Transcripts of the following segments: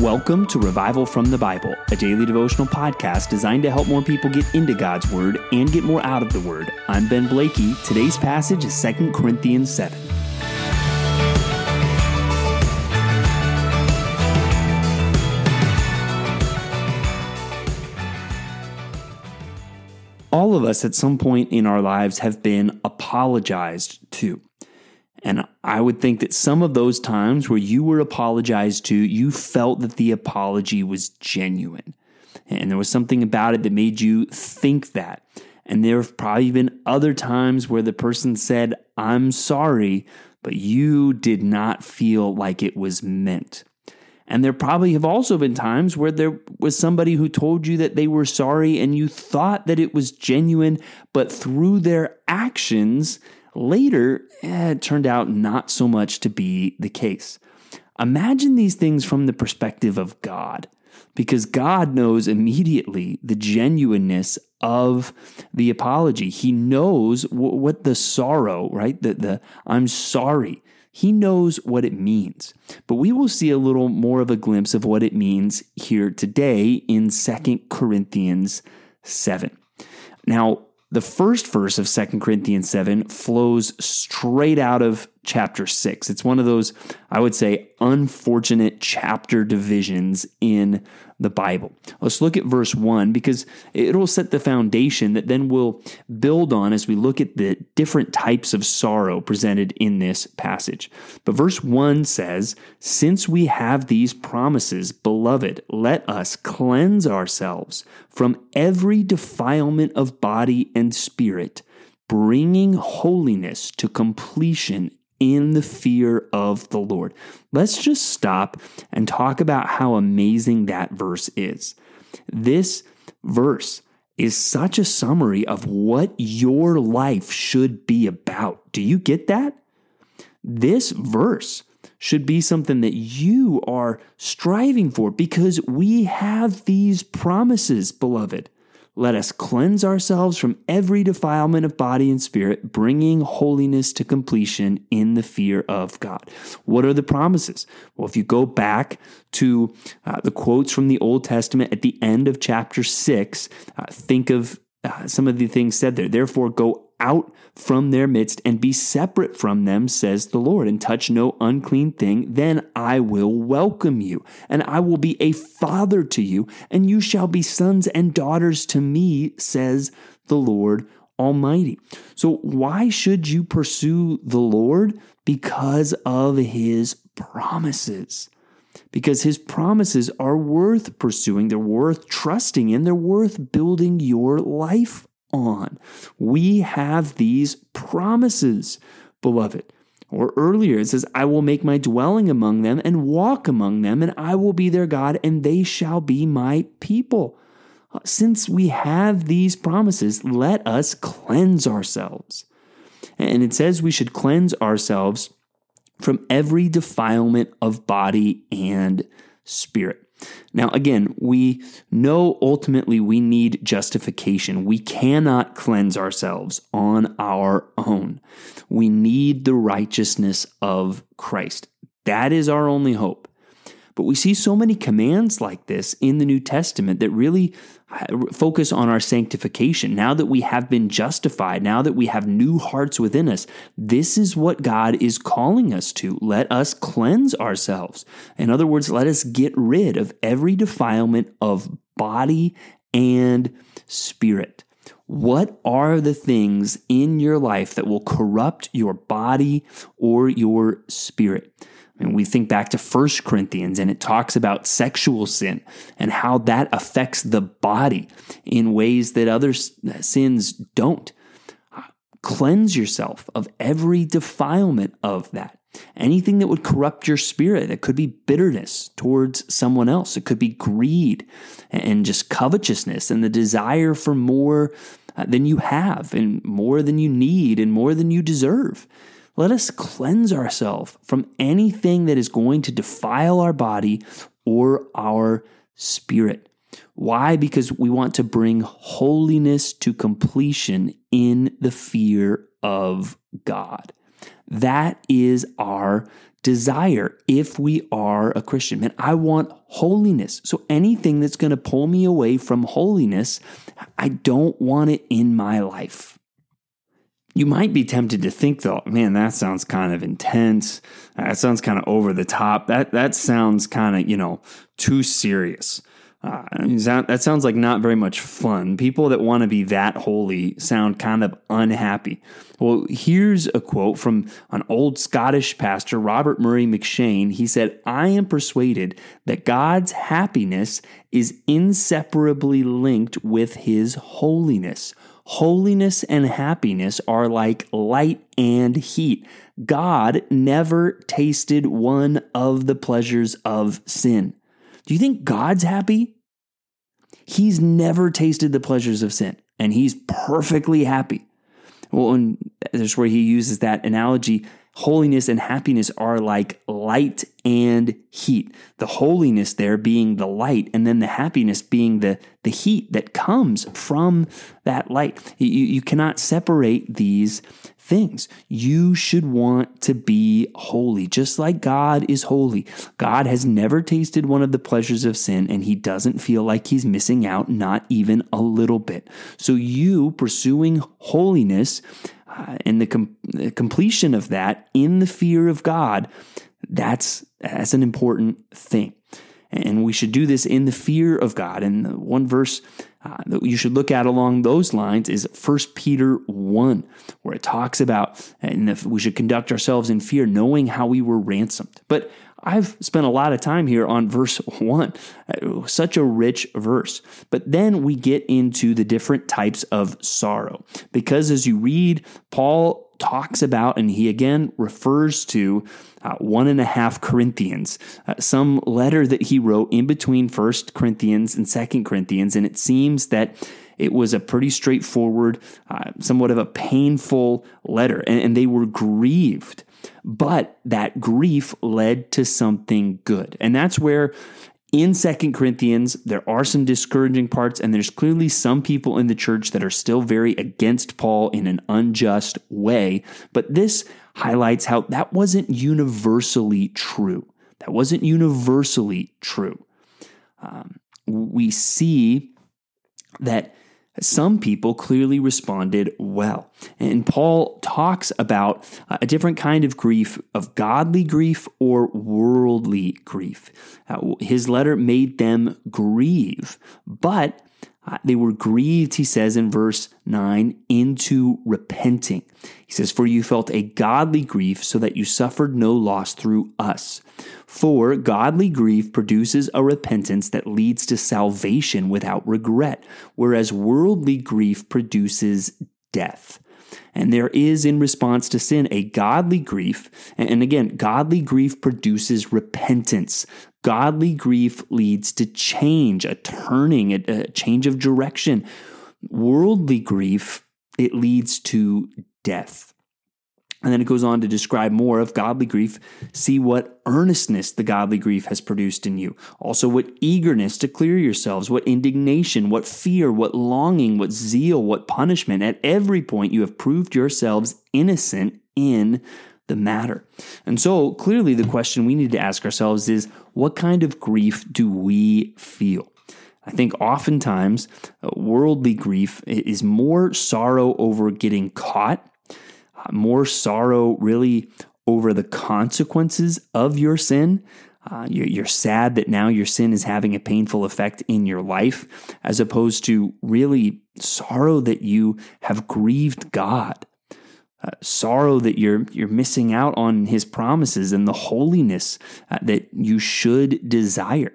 Welcome to Revival from the Bible, a daily devotional podcast designed to help more people get into God's Word and get more out of the Word. I'm Ben Blakey. Today's passage is 2 Corinthians 7. All of us at some point in our lives have been apologized to. And I would think that some of those times where you were apologized to, you felt that the apology was genuine. And there was something about it that made you think that. And there have probably been other times where the person said, I'm sorry, but you did not feel like it was meant. And there probably have also been times where there was somebody who told you that they were sorry and you thought that it was genuine, but through their actions, Later, eh, it turned out not so much to be the case. Imagine these things from the perspective of God, because God knows immediately the genuineness of the apology. He knows w- what the sorrow, right? The, the I'm sorry. He knows what it means. But we will see a little more of a glimpse of what it means here today in Second Corinthians 7. Now, the first verse of 2 Corinthians 7 flows straight out of chapter 6. It's one of those, I would say, unfortunate chapter divisions in the Bible. Let's look at verse 1 because it'll set the foundation that then we'll build on as we look at the different types of sorrow presented in this passage. But verse 1 says, Since we have these promises, beloved, let us cleanse ourselves from every defilement of body and spirit, bringing holiness to completion in the fear of the Lord. Let's just stop and talk about how amazing that verse is. This verse is such a summary of what your life should be about. Do you get that? This verse should be something that you are striving for because we have these promises, beloved. Let us cleanse ourselves from every defilement of body and spirit, bringing holiness to completion in the fear of God. What are the promises? Well, if you go back to uh, the quotes from the Old Testament at the end of chapter 6, uh, think of uh, some of the things said there. Therefore, go out from their midst and be separate from them, says the Lord, and touch no unclean thing, then I will welcome you, and I will be a father to you, and you shall be sons and daughters to me, says the Lord Almighty. So, why should you pursue the Lord? Because of his promises. Because his promises are worth pursuing, they're worth trusting in, they're worth building your life on. We have these promises, beloved. Or earlier, it says, I will make my dwelling among them and walk among them, and I will be their God, and they shall be my people. Uh, since we have these promises, let us cleanse ourselves. And it says we should cleanse ourselves from every defilement of body and spirit. Now, again, we know ultimately we need justification. We cannot cleanse ourselves on our own. We need the righteousness of Christ. That is our only hope. But we see so many commands like this in the New Testament that really uh, focus on our sanctification. Now that we have been justified, now that we have new hearts within us, this is what God is calling us to. Let us cleanse ourselves. In other words, let us get rid of every defilement of body and spirit. What are the things in your life that will corrupt your body or your spirit? And we think back to First Corinthians and it talks about sexual sin and how that affects the body in ways that other sins don't. Cleanse yourself of every defilement of that. Anything that would corrupt your spirit, it could be bitterness towards someone else, it could be greed and just covetousness and the desire for more uh, than you have and more than you need and more than you deserve. Let us cleanse ourselves from anything that is going to defile our body or our spirit. Why? Because we want to bring holiness to completion in the fear of God. That is our desire if we are a Christian. Man, I want holiness. So anything that's going to pull me away from holiness, I don't want it in my life. You might be tempted to think though, man, that sounds kind of intense. That sounds kind of over the top. That that sounds kind of, you know, too serious. Uh, that, that sounds like not very much fun. People that want to be that holy sound kind of unhappy. Well, here's a quote from an old Scottish pastor, Robert Murray M'Cheyne. He said, I am persuaded that God's happiness is inseparably linked with his holiness. Holiness and happiness are like light and heat. God never tasted one of the pleasures of sin. Do you think God's happy? He's never tasted the pleasures of sin, and he's perfectly happy. Well, and there's where he uses that analogy. Holiness and happiness are like light and heat. The holiness there being the light, and then the happiness being the, the heat that comes from that light. You, you cannot separate these things. You should want to be holy, just like God is holy. God has never tasted one of the pleasures of sin, and he doesn't feel like he's missing out, not even a little bit. So, you pursuing holiness uh, and the, com- the completion of that in the fear of God, that's, that's an important thing. And we should do this in the fear of God. And one verse uh, that you should look at along those lines is 1 Peter 1, where it talks about and if we should conduct ourselves in fear, knowing how we were ransomed. But I've spent a lot of time here on verse 1, uh, such a rich verse. But then we get into the different types of sorrow. Because as you read, Paul talks about, and he again refers to uh, one and a half Corinthians, uh, some letter that he wrote in between First Corinthians and Second Corinthians, and it seems that it was a pretty straightforward, uh, somewhat of a painful letter, and, and they were grieved. But that grief led to something good. And that's where in Second Corinthians, there are some discouraging parts, and there's clearly some people in the church that are still very against Paul in an unjust way. But this highlights how that wasn't universally true. That wasn't universally true. Um, we see that some people clearly responded well. And Paul talks about a different kind of grief of godly grief or worldly grief. Uh, his letter made them grieve, but uh, they were grieved, he says in verse 9, into repenting. He says, For you felt a godly grief, so that you suffered no loss through us. For godly grief produces a repentance that leads to salvation without regret, whereas worldly grief produces death. And there is, in response to sin, a godly grief. And again, godly grief produces repentance. Godly grief leads to change, a turning, a, a change of direction. Worldly grief, it leads to death. And then it goes on to describe more of godly grief. See what earnestness the godly grief has produced in you. Also, what eagerness to clear yourselves, what indignation, what fear, what longing, what zeal, what punishment. At every point, you have proved yourselves innocent in the matter. And so, clearly, the question we need to ask ourselves is what kind of grief do we feel? I think oftentimes uh, worldly grief is more sorrow over getting caught more sorrow really over the consequences of your sin. Uh, you're, sad that now your sin is having a painful effect in your life, as opposed to really sorrow that you have grieved God. Uh, sorrow that you're you're missing out on His promises and the holiness uh, that you should desire.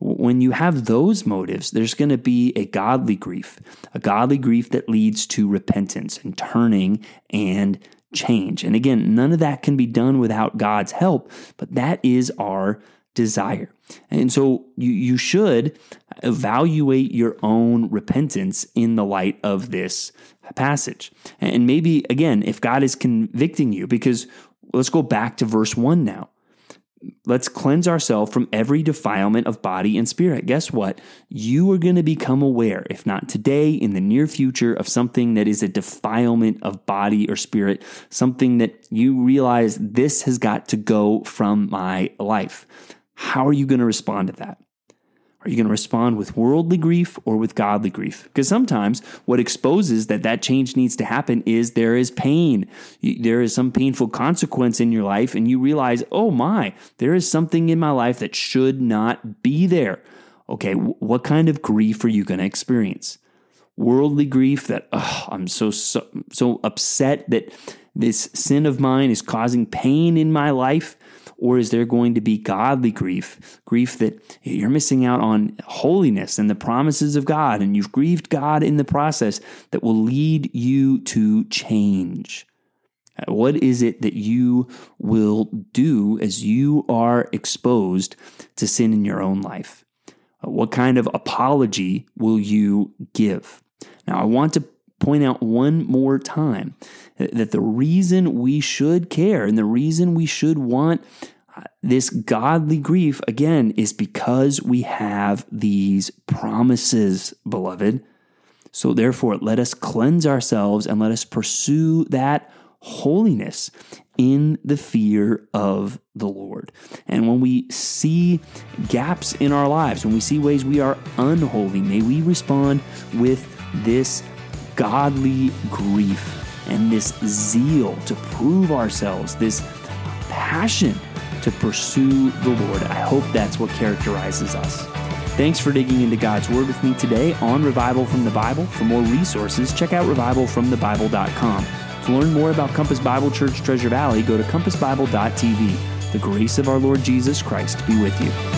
When you have those motives, there's going to be a godly grief, a godly grief that leads to repentance and turning and change. And again, none of that can be done without God's help, but that is our desire. And so you, you should evaluate your own repentance in the light of this passage. And maybe, again, if God is convicting you, because let's go back to verse 1 now. Let's cleanse ourselves from every defilement of body and spirit. Guess what? You are going to become aware, if not today, in the near future, of something that is a defilement of body or spirit, something that you realize this has got to go from my life. How are you going to respond to that? Are you going to respond with worldly grief or with godly grief? Because sometimes what exposes that that change needs to happen is there is pain. There is some painful consequence in your life, and you realize, oh my, there is something in my life that should not be there. Okay, what kind of grief are you going to experience? Worldly grief that, oh, I'm so, so, so upset that this sin of mine is causing pain in my life or is there going to be godly grief? Grief that you're missing out on holiness and the promises of God, and you've grieved God in the process that will lead you to change. What is it that you will do as you are exposed to sin in your own life? What kind of apology will you give? Now, I want to point out one more time that the reason we should care and the reason we should want uh, this godly grief, again, is because we have these promises, beloved. So, therefore, let us cleanse ourselves and let us pursue that holiness in the fear of the Lord. And when we see gaps in our lives, when we see ways we are unholy, may we respond with this godly grief and this zeal to prove ourselves, this passion to pursue the Lord. I hope that's what characterizes us. Thanks for digging into God's Word with me today on Revival from the Bible. For more resources, check out revivalfromthebible.com. To learn more about Compass Bible Church Treasure Valley, go to compassbible.tv. The grace of our Lord Jesus Christ be with you.